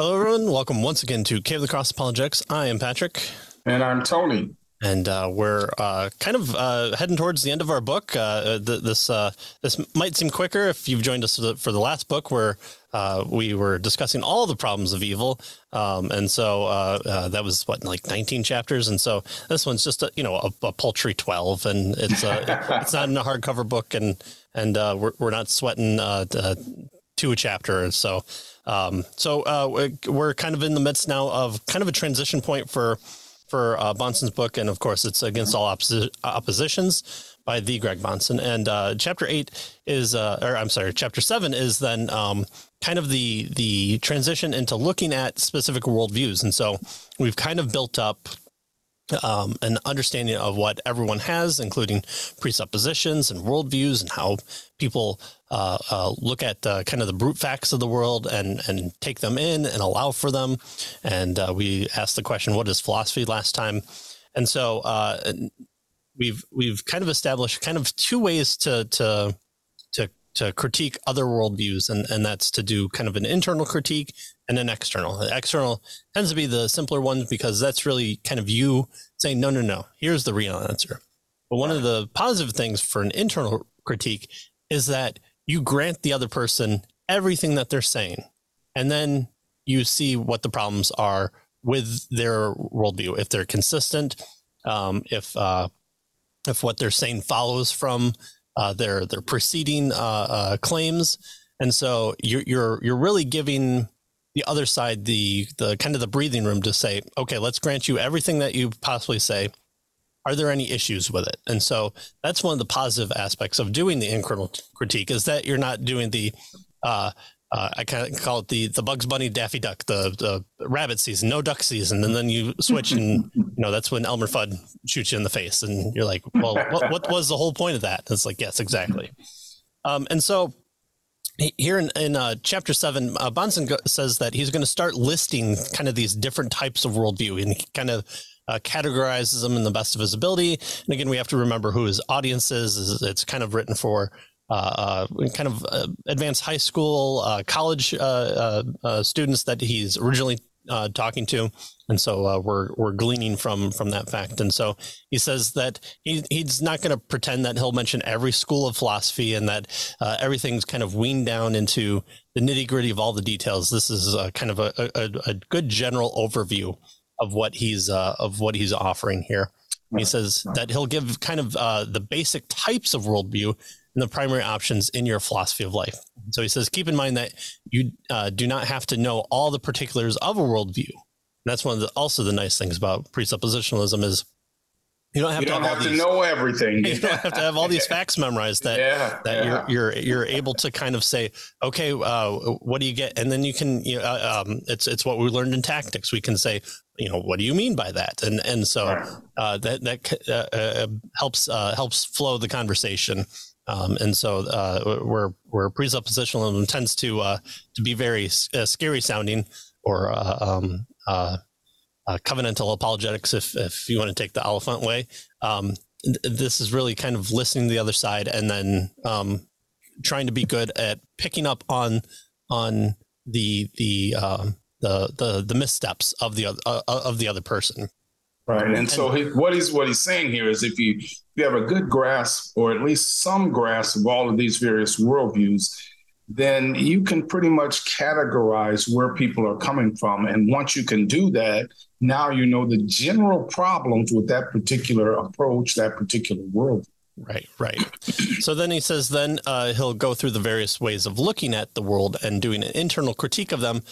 Hello, everyone. Welcome once again to Cave of the Cross Apologetics. I am Patrick. And I'm Tony. And uh, we're uh, kind of uh, heading towards the end of our book. Uh, th- this uh, this might seem quicker if you've joined us for the, for the last book, where uh, we were discussing all the problems of evil, um, and so that was what like 19 chapters, and so this one's just a, you know a, a paltry 12, and it's it's not in a hardcover book, and and we're we're not sweating to a chapter, so um, so uh, we're kind of in the midst now of kind of a transition point for for uh, Bahnsen's book, and of course, it's against all opposi- oppositions by the Greg Bahnsen. And uh, chapter eight is, uh, or I'm sorry, chapter seven is then um, kind of the the transition into looking at specific worldviews. And so we've kind of built up um, an understanding of what everyone has, including presuppositions and worldviews, and how people uh, uh, look at uh, kind of the brute facts of the world and and take them in and allow for them. And uh, we asked the question, "What is philosophy?" last time, and so uh, we've we've kind of established kind of two ways to to to to critique other worldviews, and and that's to do kind of an internal critique and an external. The external tends to be the simpler ones because that's really kind of you saying, "No, no, no. Here's the real answer." But one of the positive things for an internal critique is that you grant the other person everything that they're saying, and then you see what the problems are with their worldview. If they're consistent, um, if uh, if what they're saying follows from uh, their their preceding uh, uh claims, and so you're you're you're really giving the other side the the kind of the breathing room to say, okay, let's grant you everything that you possibly say, are there any issues with it? And so that's one of the positive aspects of doing the internal critique is that you're not doing the, uh, uh, I kind of call it the the Bugs Bunny Daffy Duck, the the rabbit season, no duck season, and then you switch, and you know that's when Elmer Fudd shoots you in the face, and you're like, well, what, what was the whole point of that? it's like, yes, exactly. Um, and so here in, in uh, chapter seven, uh, Bahnsen go- says that he's going to start listing kind of these different types of worldview, and he kind of uh, categorizes them in the best of his ability. And again, we have to remember who his audience is. It's kind of written for uh, uh, kind of uh, advanced high school, uh, college uh, students that he's originally talking to, and so we're we're gleaning from from that fact. And so he says that he, he's not going to pretend that he'll mention every school of philosophy and that everything's kind of weaned down into the nitty gritty of all the details. This is kind of a, a, a good general overview of what he's uh, of what he's offering here. He says that he'll give kind of uh, the basic types of worldview and the primary options in your philosophy of life. So he says, keep in mind that you uh, do not have to know all the particulars of a worldview. And that's one of the also the nice things about presuppositionalism is you don't have, you to, don't have, have to know everything. You don't have to have all these facts memorized. That yeah, that yeah. you're you're you're able to kind of say, okay, uh, what do you get? And then you can, you know, uh, um, it's it's what we learned in tactics. We can say, you know, what do you mean by that? And and so uh, that that uh, uh, helps uh, helps flow the conversation. Um, and so we're presuppositional where presuppositionalism tends to to be very scary sounding or um, uh, covenantal apologetics, if, if you want to take the Oliphint way. Um, this is really kind of listening to the other side and then um, trying to be good at picking up on on the the uh, the, the the missteps of the uh, of the other person. Right, and, and so he, what he's what he's saying here is if you if you have a good grasp or at least some grasp of all of these various worldviews, then you can pretty much categorize where people are coming from. And once you can do that, now you know the general problems with that particular approach, that particular world. Right, right. so then he says, then uh, he'll go through the various ways of looking at the world and doing an internal critique of them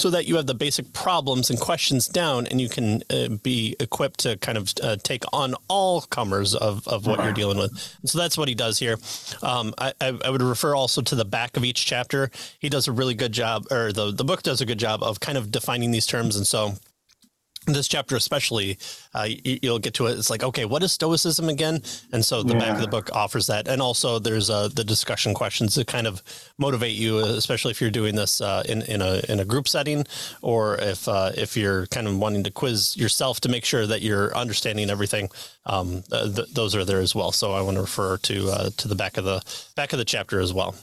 so that you have the basic problems and questions down and you can uh, be equipped to kind of uh, take on all comers of, of what you're dealing with. And so that's what he does here. Um, I, I, would refer also to the back of each chapter. He does a really good job, or the, the book does a good job of kind of defining these terms. And so this chapter especially uh, you'll get to it. It's like okay what is stoicism again? And so the yeah. back of the book offers that. And also there's uh, the discussion questions to kind of motivate you especially if you're doing this uh, in, in a in a group setting or if uh, if you're kind of wanting to quiz yourself to make sure that you're understanding everything um, th- those are there as well. So i want to refer to uh, to the back of the back of the chapter as well.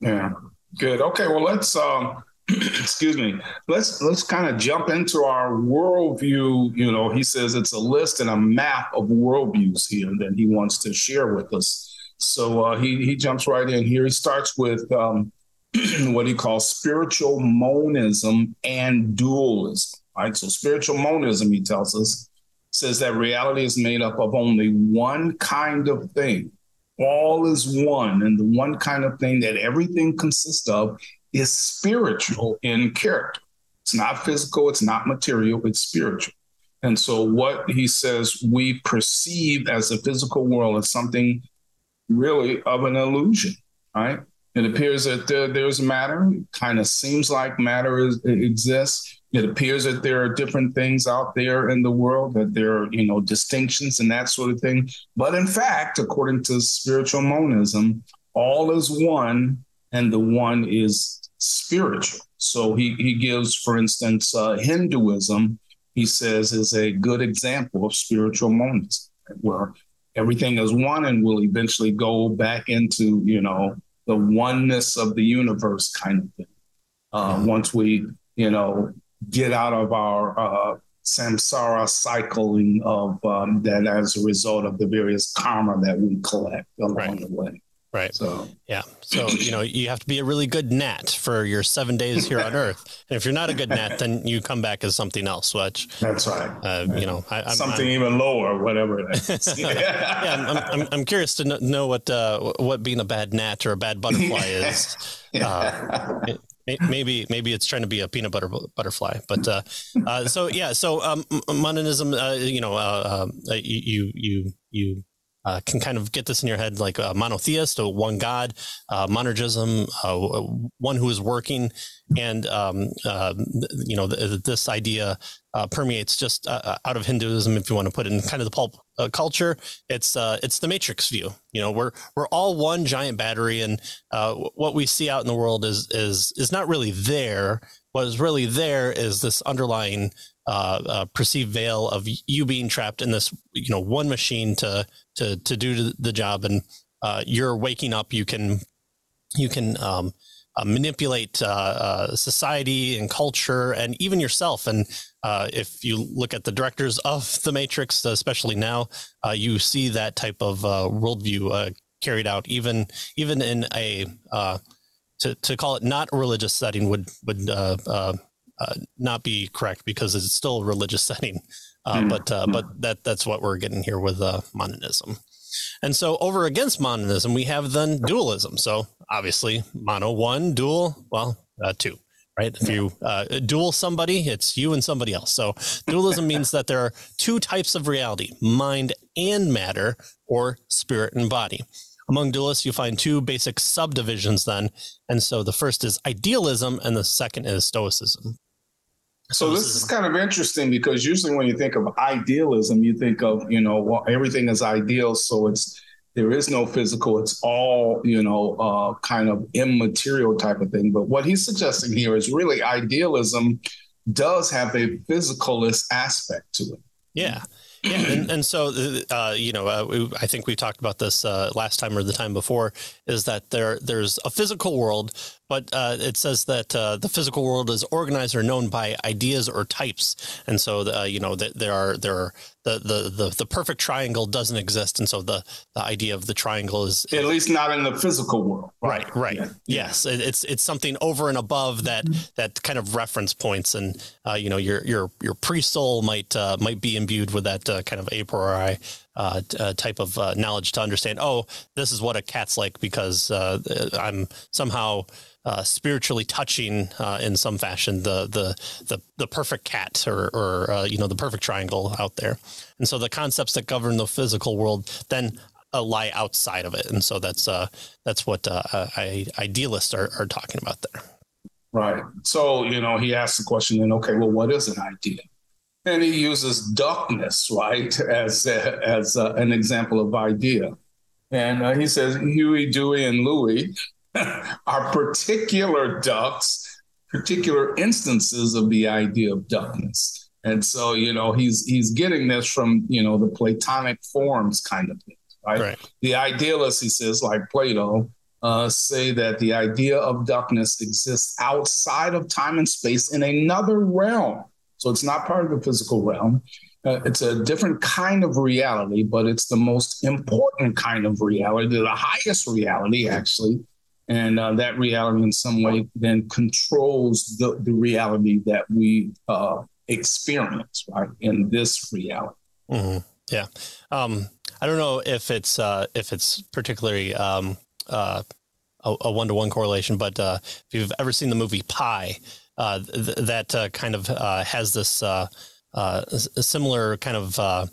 Yeah. Good. Okay. Well let's um excuse me. Let's let's kind of jump into our worldview. You know he says it's a list and a map of worldviews here that he wants to share with us. So uh, he he jumps right in here. He starts with um, what he calls spiritual monism and dualism right? So spiritual monism he tells us says that reality is made up of only one kind of thing. All is one and the one kind of thing that everything consists of is spiritual in character. It's not physical, it's not material, it's spiritual. And so, what he says we perceive as the physical world is something really of an illusion, right? It appears that there, there's matter. Kind of seems like matter is, exists. It appears that there are different things out there in the world, that there are, you know, distinctions and that sort of thing. But in fact, according to spiritual monism, all is one and the one is spiritual. So he, he gives, for instance, uh, Hinduism, he says, is a good example of spiritual monism, where everything is one and will eventually go back into, you know, the oneness of the universe kind of thing. Uh, once we, you know, get out of our uh, samsara cycling of um, that as a result of the various karma that we collect along right. the way. Right. So yeah. So you know you have to be a really good gnat for your seven days here on Earth, and if you're not a good gnat, then you come back as something else. Which that's right. Uh, you know, I, I'm, something I'm, even lower, whatever it is. yeah, I'm, I'm, I'm, curious to know what uh, what being a bad gnat or a bad butterfly is. Uh, maybe maybe it's trying to be a peanut butter butterfly but uh, uh, so yeah so um, monism uh, you know uh, um, you you you uh, can kind of get this in your head like a monotheist, a one God, uh, monergism, uh, one who is working. And, um, uh, you know, th- this idea uh, permeates just uh, out of Hinduism, if you want to put it in kind of the pulp culture. It's it's the matrix view. You know, we're we're all one giant battery, and what we see out in the world is is is not really there. What is really there is this underlying uh, uh, perceived veil of you being trapped in this, you know, one machine to to to do the job, and uh, you're waking up. You can you can um, uh, manipulate uh, uh, society and culture, and even yourself. And if you look at the directors of the Matrix, especially now, you see that type of worldview carried out, even even in a to, to call it not religious setting would would uh, not be correct because it's still a religious setting. Uh, mm. But uh, but that that's what we're getting here with uh, monism. And so over against monism, we have then dualism. So obviously, mono one, dual, well, uh, two, right? If you uh, dual somebody, it's you and somebody else. So dualism means that there are two types of reality mind and matter, or spirit and body. Among dualists, you find two basic subdivisions then. And so the first is idealism, and the second is stoicism. So this is kind of interesting because usually when you think of idealism, you think of you know well, everything is ideal, so it's there is no physical; it's all you know uh, kind of immaterial type of thing. But what he's suggesting here is really idealism does have a physicalist aspect to it. Yeah. Yeah, and, and so uh, you know, uh, we, I think we talked about this uh, last time or the time before. Is that there? There's a physical world, but uh, it says that uh, the physical world is organized or known by ideas or types, and so the, uh, you know that there are there are the, the the the perfect triangle doesn't exist, and so the the idea of the triangle is at least not in the physical world. Right, right. Yeah. Yes, it, it's it's something over and above that mm-hmm. that kind of reference points, and uh, you know your your your pre soul might uh, might be imbued with that uh, kind of a priori uh, uh, type of uh, knowledge to understand. Oh, this is what a cat's like because uh, I'm somehow uh, spiritually touching uh, in some fashion the the the, the perfect cat or or uh, you know the perfect triangle out there, and so the concepts that govern the physical world then uh, lie outside of it, and so that's uh, that's what uh, I, idealists are, are talking about there. Right. So you know he asks the question, then okay, well, what is an idea? And he uses duckness, right, as as an example of idea. And he says Huey, Dewey, and Louie are particular ducks, particular instances of the idea of duckness. And so, you know, he's he's getting this from, you know, the Platonic forms kind of thing, right? right. The idealists, he says, like Plato, uh, say that the idea of duckness exists outside of time and space in another realm. So it's not part of the physical realm. Uh, it's a different kind of reality, but it's the most important kind of reality, the highest reality, actually. And uh, that reality, in some way, then controls the, the reality that we uh, experience, right, in this reality. Mm-hmm. Yeah. Um, I don't know if it's uh, if it's particularly um, uh, a one to one correlation, but uh, if you've ever seen the movie Pi uh, th- that kind of uh, has this uh, similar kind of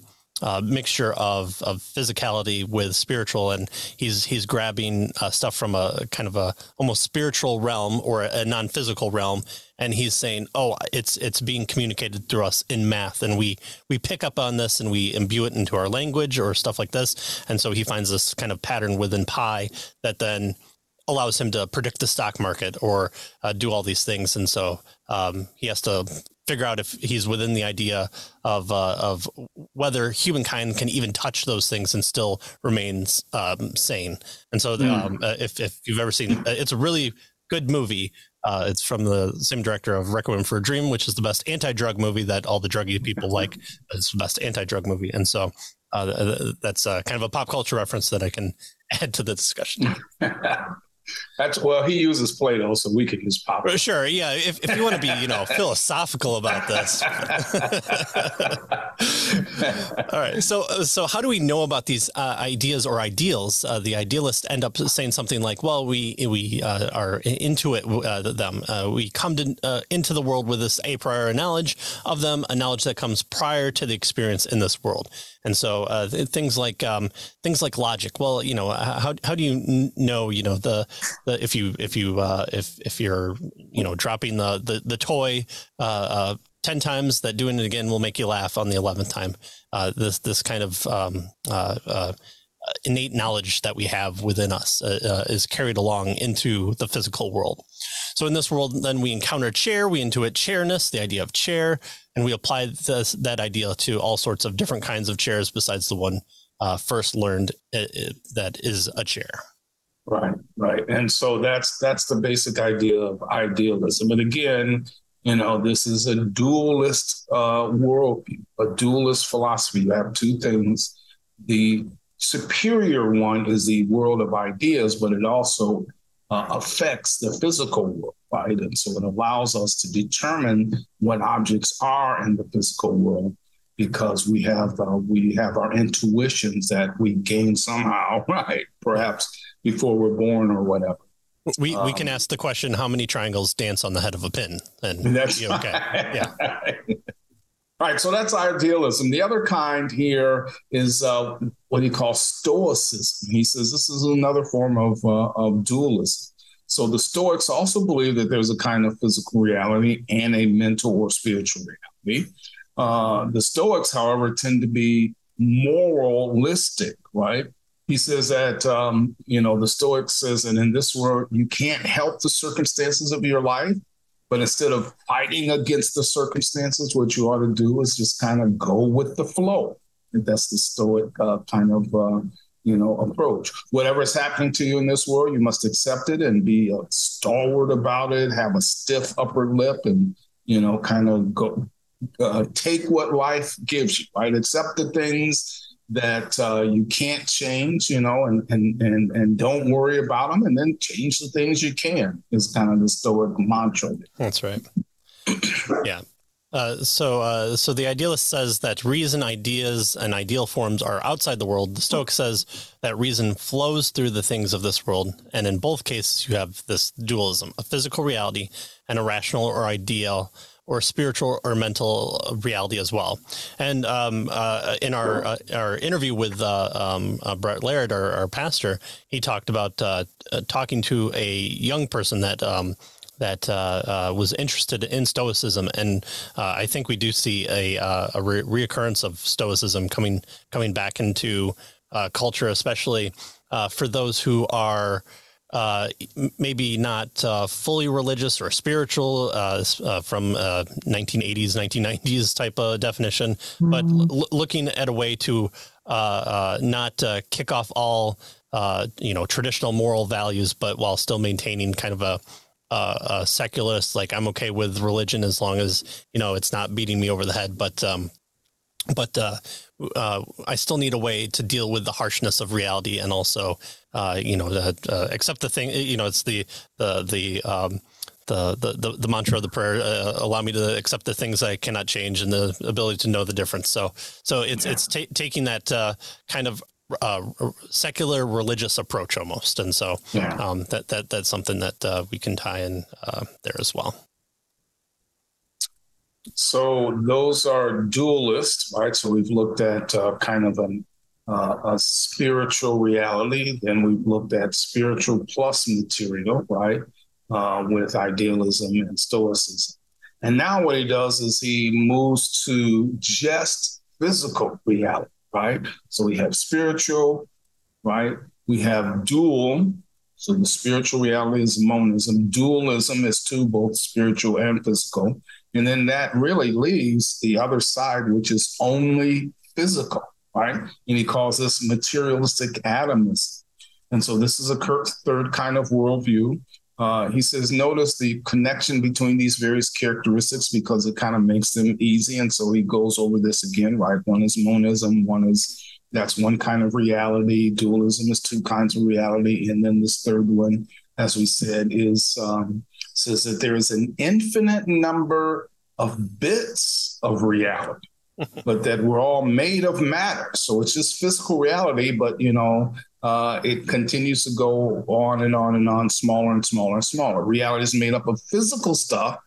mixture of, of physicality with spiritual, and he's he's grabbing stuff from a kind of a almost spiritual realm or a non physical realm, and he's saying, "Oh, it's it's being communicated through us in math, and we we pick up on this and we imbue it into our language or stuff like this." And so he finds this kind of pattern within Pi that then allows him to predict the stock market or uh, do all these things. And so um, he has to figure out if he's within the idea of uh, of whether humankind can even touch those things and still remains um, sane. And so, mm. um, uh, if if you've ever seen, uh, it's a really good movie. Uh, it's from the same director of Requiem for a Dream, which is the best anti-drug movie that all the druggy people like. It's the best anti-drug movie, and so uh, that's uh, kind of a pop culture reference that I can add to the discussion. That's well, he uses Plato, so we could use pop. Sure, yeah. If, if you want to be, you know, philosophical about this. All right. So, so how do we know about these uh, ideas or ideals? Uh, the idealists end up saying something like, "Well, we we uh, are into it uh, them. Uh, we come to, uh, into the world with this a priori knowledge of them, a knowledge that comes prior to the experience in this world." And so uh, things like um, things like logic. Well, you know, how, how do you know, you know, the if you if you uh, if if you're you know dropping the the, the toy uh, uh 10 times that doing it again will make you laugh on the 11th time. Uh, this this kind of um, uh, innate knowledge that we have within us is carried along into the physical world. So in this world, then we encounter chair, we intuit chairness, the idea of chair, and we apply this, that idea to all sorts of different kinds of chairs besides the one uh, first learned uh, uh, that is a chair. Right, right, and so that's that's the basic idea of idealism. And again, you know, this is a dualist uh, worldview, a dualist philosophy. You have two things. The superior one is the world of ideas, but it also uh, affects the physical world, right? And so it allows us to determine what objects are in the physical world because we have uh, we have our intuitions that we gain somehow, right? Perhaps before we're born or whatever. We we can um, ask the question: How many triangles dance on the head of a pin? And that's okay. Yeah. All right, so that's idealism. The other kind here is uh, what he calls Stoicism. He says this is another form of, uh, of dualism. So the Stoics also believe that there's a kind of physical reality and a mental or spiritual reality. Uh, the Stoics, however, tend to be moralistic, right? He says that, um, you know, the Stoics says that in this world, you can't help the circumstances of your life, but instead of fighting against the circumstances, what you ought to do is just kind of go with the flow. And that's the Stoic uh, kind of uh, you know approach. Whatever is happening to you in this world, you must accept it and be stalwart about it. Have a stiff upper lip, and you know, kind of go uh, take what life gives you. Right, accept the things that uh, you can't change, you know, and, and and and don't worry about them, and then change the things you can. Is kind of the Stoic mantra. That's right. yeah. Uh, so, uh, so the idealist says that reason, ideas, and ideal forms are outside the world. The Stoic says that reason flows through the things of this world, and in both cases, you have this dualism: a physical reality and a rational or ideal or spiritual or mental reality as well. And um, uh, in our uh, our interview with uh, um, uh, Brett Laird, our, our, pastor, he talked about uh, uh, talking to a young person that. Um, that was interested in Stoicism, and I think we do see a, a re- reoccurrence of Stoicism coming coming back into culture, especially for those who are uh, maybe not uh, fully religious or spiritual uh, uh from 1980s, uh, 1990s type of definition, mm-hmm. but l- looking at a way to uh, not kick off all you know traditional moral values, but while still maintaining kind of a a secularist, like I'm okay with religion as long as you know it's not beating me over the head. But um, but uh, I still need a way to deal with the harshness of reality and also, uh, you know, uh, accept the thing. You know, it's the the the um, the, the, the mantra of the prayer uh, allow me to accept the things I cannot change and the ability to know the difference. So so it's yeah. it's taking that uh, kind of uh, secular religious approach almost, and so yeah. um, that that that's something that uh, we can tie in uh, there as well. So those are dualists, right? So we've looked at uh, kind of an, uh, a spiritual reality. Then we've looked at spiritual plus material, right? Uh, with idealism and stoicism. And now what he does is he moves to just physical reality, right? So we have spiritual, right? We have dual. So the spiritual reality is monism. Dualism is two, both spiritual and physical. And then that really leaves the other side, which is only physical, right? And he calls this materialistic atomism. And so this is a third kind of worldview. Uh, he says, notice the connection between these various characteristics because it kind of makes them easy. And so he goes over this again, right? One is monism, one is that's one kind of reality. Dualism is two kinds of reality. And then this third one, as we said, is um, says that there is an infinite number of bits of reality, but that we're all made of matter. So it's just physical reality, but you know, uh, it continues to go on and on and on, smaller and smaller and smaller. Reality is made up of physical stuff,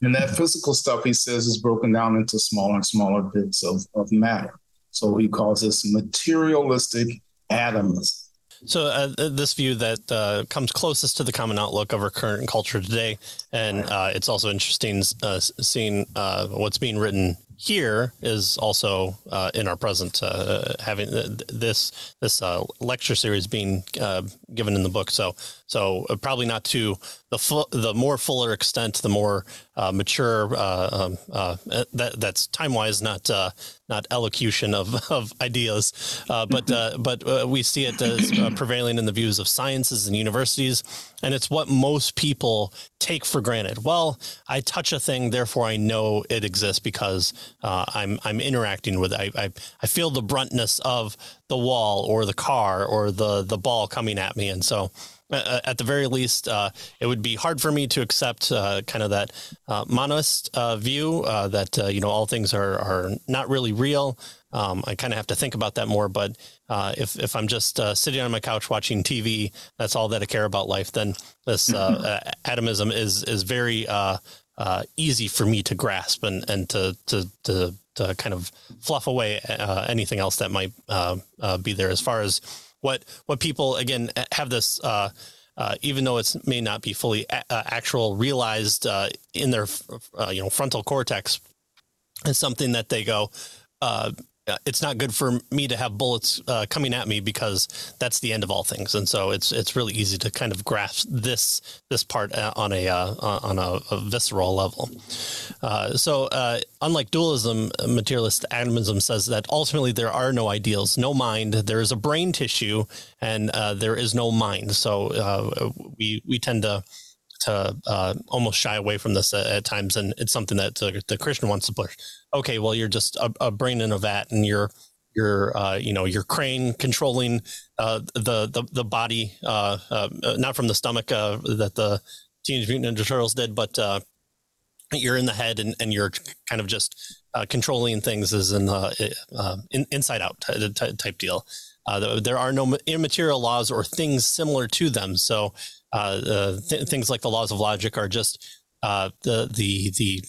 and that physical stuff, he says, is broken down into smaller and smaller bits of, of matter. So he calls this materialistic atomism. So uh, this view that uh, comes closest to the common outlook of our current culture today, and uh, it's also interesting uh, seeing uh, what's being written here is also uh, in our present uh, having this this uh, lecture series being uh, given in the book. So so uh, probably not to the fu- the more fuller extent, the more uh, mature. Um, that that's time wise, not not elocution of, of ideas, but but we see it as prevailing in the views of sciences and universities, and it's what most people take for granted. Well, I touch a thing, therefore I know it exists because uh, I'm I'm interacting with it. I, I, I feel the bruntness of the wall or the car or the the ball coming at me, and so. Uh, uh at the very least, uh, it would be hard for me to accept uh, kind of that uh, monist view that you know all things are are not really real. Um, I kind of have to think about that more. But uh, if if I'm just uh, sitting on my couch watching TV, that's all that I care about life. Then this uh, atomism is is very uh, easy for me to grasp and and to to to, to kind of fluff away uh, anything else that might uh, uh be there. As far as what what people again have this. Uh, uh, even though it may not be fully a- actual realized in their you know frontal cortex, is something that they go, uh, it's not good for me to have bullets uh, coming at me because that's the end of all things. And so it's it's really easy to kind of grasp this this part uh, on a uh, on a, a, visceral level. Uh, so uh, unlike dualism, materialist atomism says that ultimately there are no ideals, no mind. There is a brain tissue, and there is no mind. So we we tend to to uh, almost shy away from this at, at, times, and it's something that uh, the Christian wants to push. Okay, well, you're just a, a brain in a vat, and you're you're uh, you know your crane controlling uh, the, the the body, uh, uh, not from the stomach that the Teenage Mutant Ninja Turtles did, but you're in the head, and, and you're kind of just controlling things as in, in inside out type deal. there are no immaterial laws or things similar to them, so uh, th- things like the laws of logic are just uh, the the the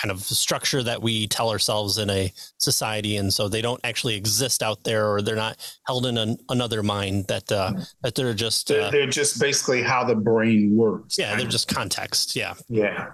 kind of structure that we tell ourselves in a society, and so they don't actually exist out there, or they're not held in an, another mind. That uh, mm-hmm. that they're just they're, uh, they're, just basically how the brain works. Yeah, they're just context. Yeah, yeah.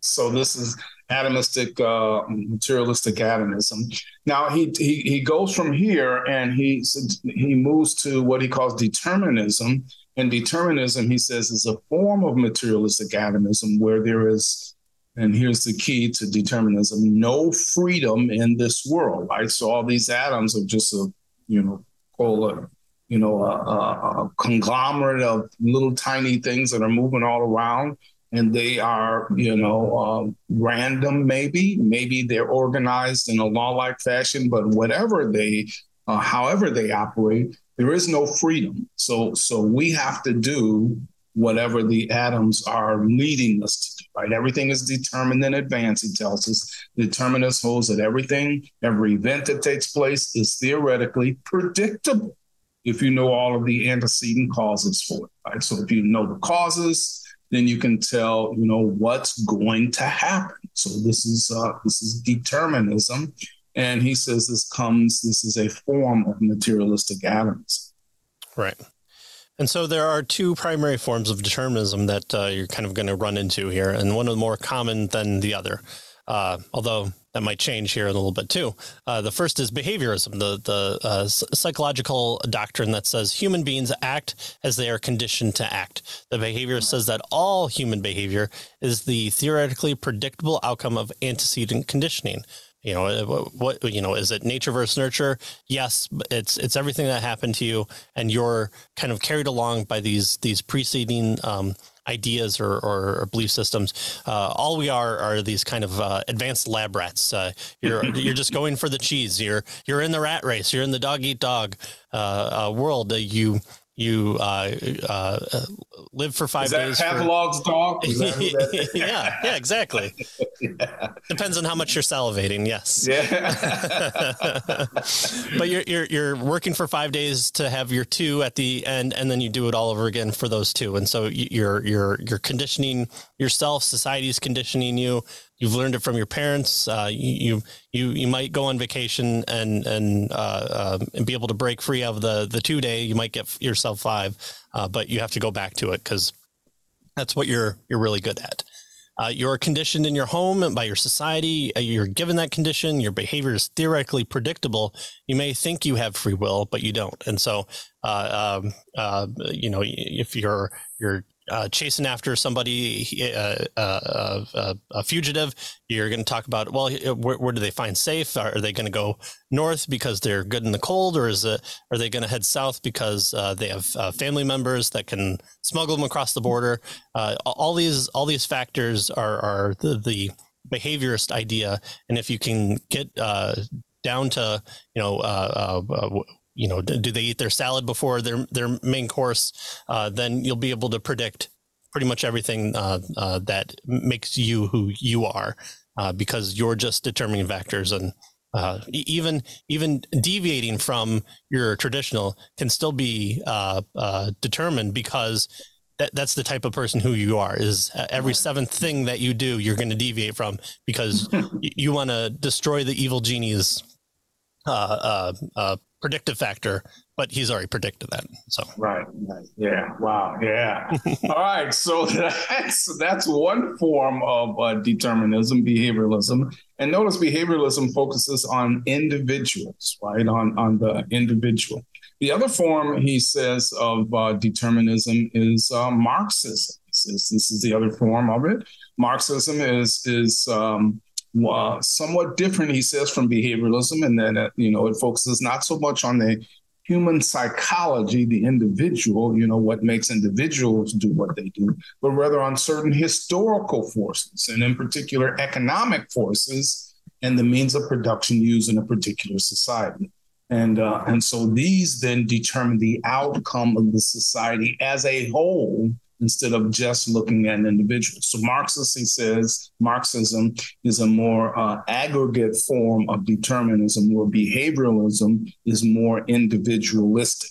So this is atomistic, uh, materialistic atomism. Now he, he he goes from here and he he moves to what he calls determinism, and determinism, he says, is a form of materialistic atomism where there is and here's the key to determinism: no freedom in this world. Right. So all these atoms are just a you know call a you know a, a, a conglomerate of little tiny things that are moving all around and they are, you know, uh, random. Maybe, maybe they're organized in a law-like fashion, but whatever they, uh, however they operate, there is no freedom. So, so we have to do whatever the atoms are leading us to do. Right, everything is determined in advance. He tells us. The determinist holds that everything, every event that takes place, is theoretically predictable if you know all of the antecedent causes for it. Right, so if you know the causes then you can tell, you know, what's going to happen. So this is uh, this is determinism, and he says this comes. This is a form of materialistic atomism. Right. And so there are two primary forms of determinism that uh, you're kind of going to run into here, and one of the more common than the other. Uh, although that might change here in a little bit too. Uh, the first is behaviorism, the the uh, psychological doctrine that says human beings act as they are conditioned to act. The behaviorist says that all human behavior is the theoretically predictable outcome of antecedent conditioning. You know uh, what, what you know is it nature versus nurture? Yes, it's it's everything that happened to you, and you're kind of carried along by these these preceding. Um, ideas or, or, or belief systems. Uh, all we are are these kind of uh, advanced lab rats. Uh, you're you're just going for the cheese. You're you're in the rat race. You're in the dog eat dog uh, uh, world. you you uh, uh, live for five Is that days. Pavlov's for... dog. yeah, yeah, exactly. yeah. Depends on how much you're salivating. Yes. Yeah. but you're, you're you're working for five days to have your two at the end, and then you do it all over again for those two. And so you're you're you're conditioning yourself. Society's conditioning you you've learned it from your parents. Uh, you, you you might go on vacation and and uh, uh, and be able to break free of the the two day. You might get yourself five, uh, but you have to go back to it because that's what you're you're really good at. Uh, you're conditioned in your home and by your society. Uh, you're given that condition. Your behavior is theoretically predictable. You may think you have free will, but you don't. And so, um, you know, if you're you're uh, chasing after somebody, uh, uh, uh, a fugitive, you're going to talk about, well, where, where, do they find safe? Are they going to go north because they're good in the cold, or is it, are they going to head south because uh, they have uh, family members that can smuggle them across the border? all these, all these factors are, are the, the, behaviorist idea, and if you can get down to, you know, you know, do they eat their salad before their their main course? Uh, then you'll be able to predict pretty much everything uh, uh, that makes you who you are, uh, because you're just determining factors and. Uh, even even deviating from your traditional can still be uh, determined because that, that's the type of person who you are is every seventh thing that you do you're going to deviate from because you want to destroy the evil genie's uh, uh, uh, predictive factor, but he's already predicted that. So right, right. yeah, wow, yeah. All right, so that's that's one form of uh, determinism, behavioralism, and notice behavioralism focuses on individuals, right, on on the individual. The other form, he says, of uh, determinism is uh, Marxism. This is, this is the other form of it. Marxism is is um, uh, somewhat different, he says, from behavioralism, and then uh, you know it focuses not so much on the human psychology, the individual, you know, what makes individuals do what they do, but rather on certain historical forces, and in particular economic forces and the means of production used in a particular society. And, uh, and so these then determine the outcome of the society as a whole instead of just looking at an individual. So Marxist, he says, Marxism is a more uh, aggregate form of determinism, where behavioralism is more individualistic.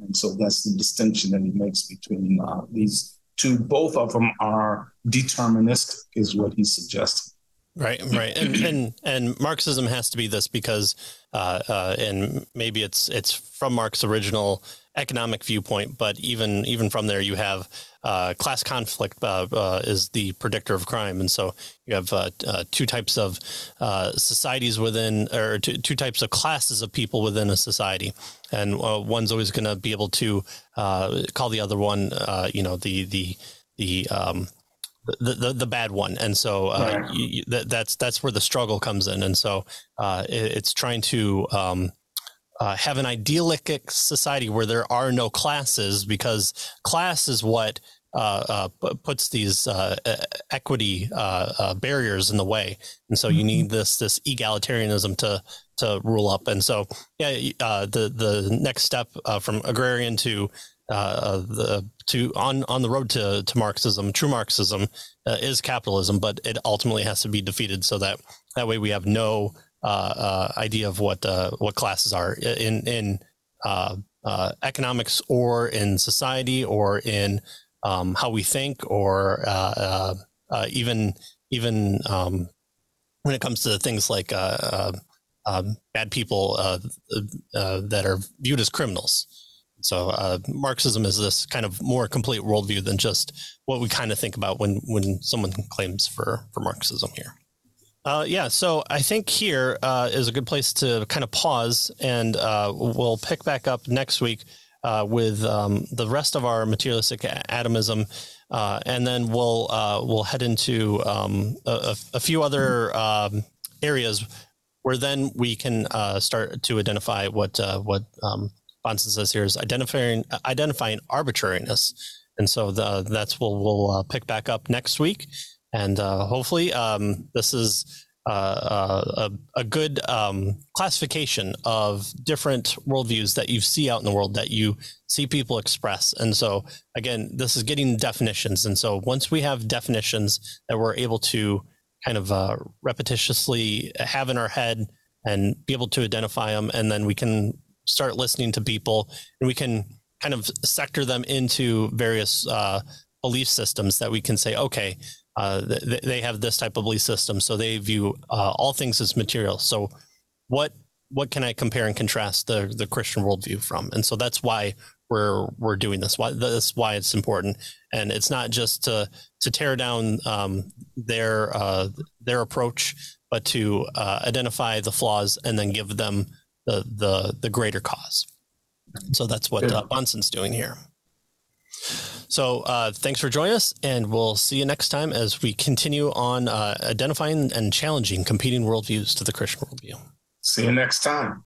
And so that's the distinction that he makes between uh, these two. Both of them are deterministic, is what he's suggesting. Right, right, and and and Marxism has to be this because, uh, uh, and maybe it's it's from Marx's original economic viewpoint, but even even from there, you have uh, class conflict uh, uh, is the predictor of crime, and so you have uh, uh, two types of uh, societies within, or two, two, types of classes of people within a society, and one's always going to be able to call the other one, you know, the the the um, the, the, the bad one, and so uh, right. you, that, that's that's where the struggle comes in, and so uh, it, it's trying to um, uh, have an idyllic society where there are no classes because class is what uh, uh, puts these uh, equity barriers in the way, and so you mm-hmm. need this this egalitarianism to to rule up. And so, yeah, the the next step from agrarian to uh, the to on on the road to to Marxism, true Marxism uh, is capitalism, but it ultimately has to be defeated so that that way we have no uh, uh idea of what uh, what classes are in in uh, economics or in society or in um, how we think or even even um, when it comes to things like um, bad people that are viewed as criminals. So uh, Marxism is this kind of more complete worldview than just what we kind of think about when when someone claims for for Marxism here. Uh, yeah, so I think here uh, is a good place to kind of pause, and uh, we'll pick back up next week uh, with um, the rest of our materialistic atomism, uh, and then we'll we'll head into um, a, a, few other um, areas where then we can start to identify what what um, Bahnsen says here is identifying identifying arbitrariness, and so the, that's what we'll uh, pick back up next week, and uh, hopefully um, this is uh, uh, a, a, good um, classification of different worldviews that you see out in the world that you see people express. And so again, this is getting definitions, and so once we have definitions that we're able to kind of uh, repetitiously have in our head and be able to identify them, and then we can start listening to people and we can kind of sector them into various uh, belief systems that we can say, okay, uh, th- they have this type of belief system, so they view uh, all things as material. So, what what can I compare and contrast the the Christian worldview from? And so that's why we're we're doing this. Why that's why it's important, and it's not just to to tear down um, their uh, their approach, but to uh, identify the flaws and then give them the the the greater cause. So that's what uh, Bahnsen's doing here. So uh, thanks for joining us, and we'll see you next time as we continue on uh, identifying and challenging competing worldviews to the Christian worldview. See you next time.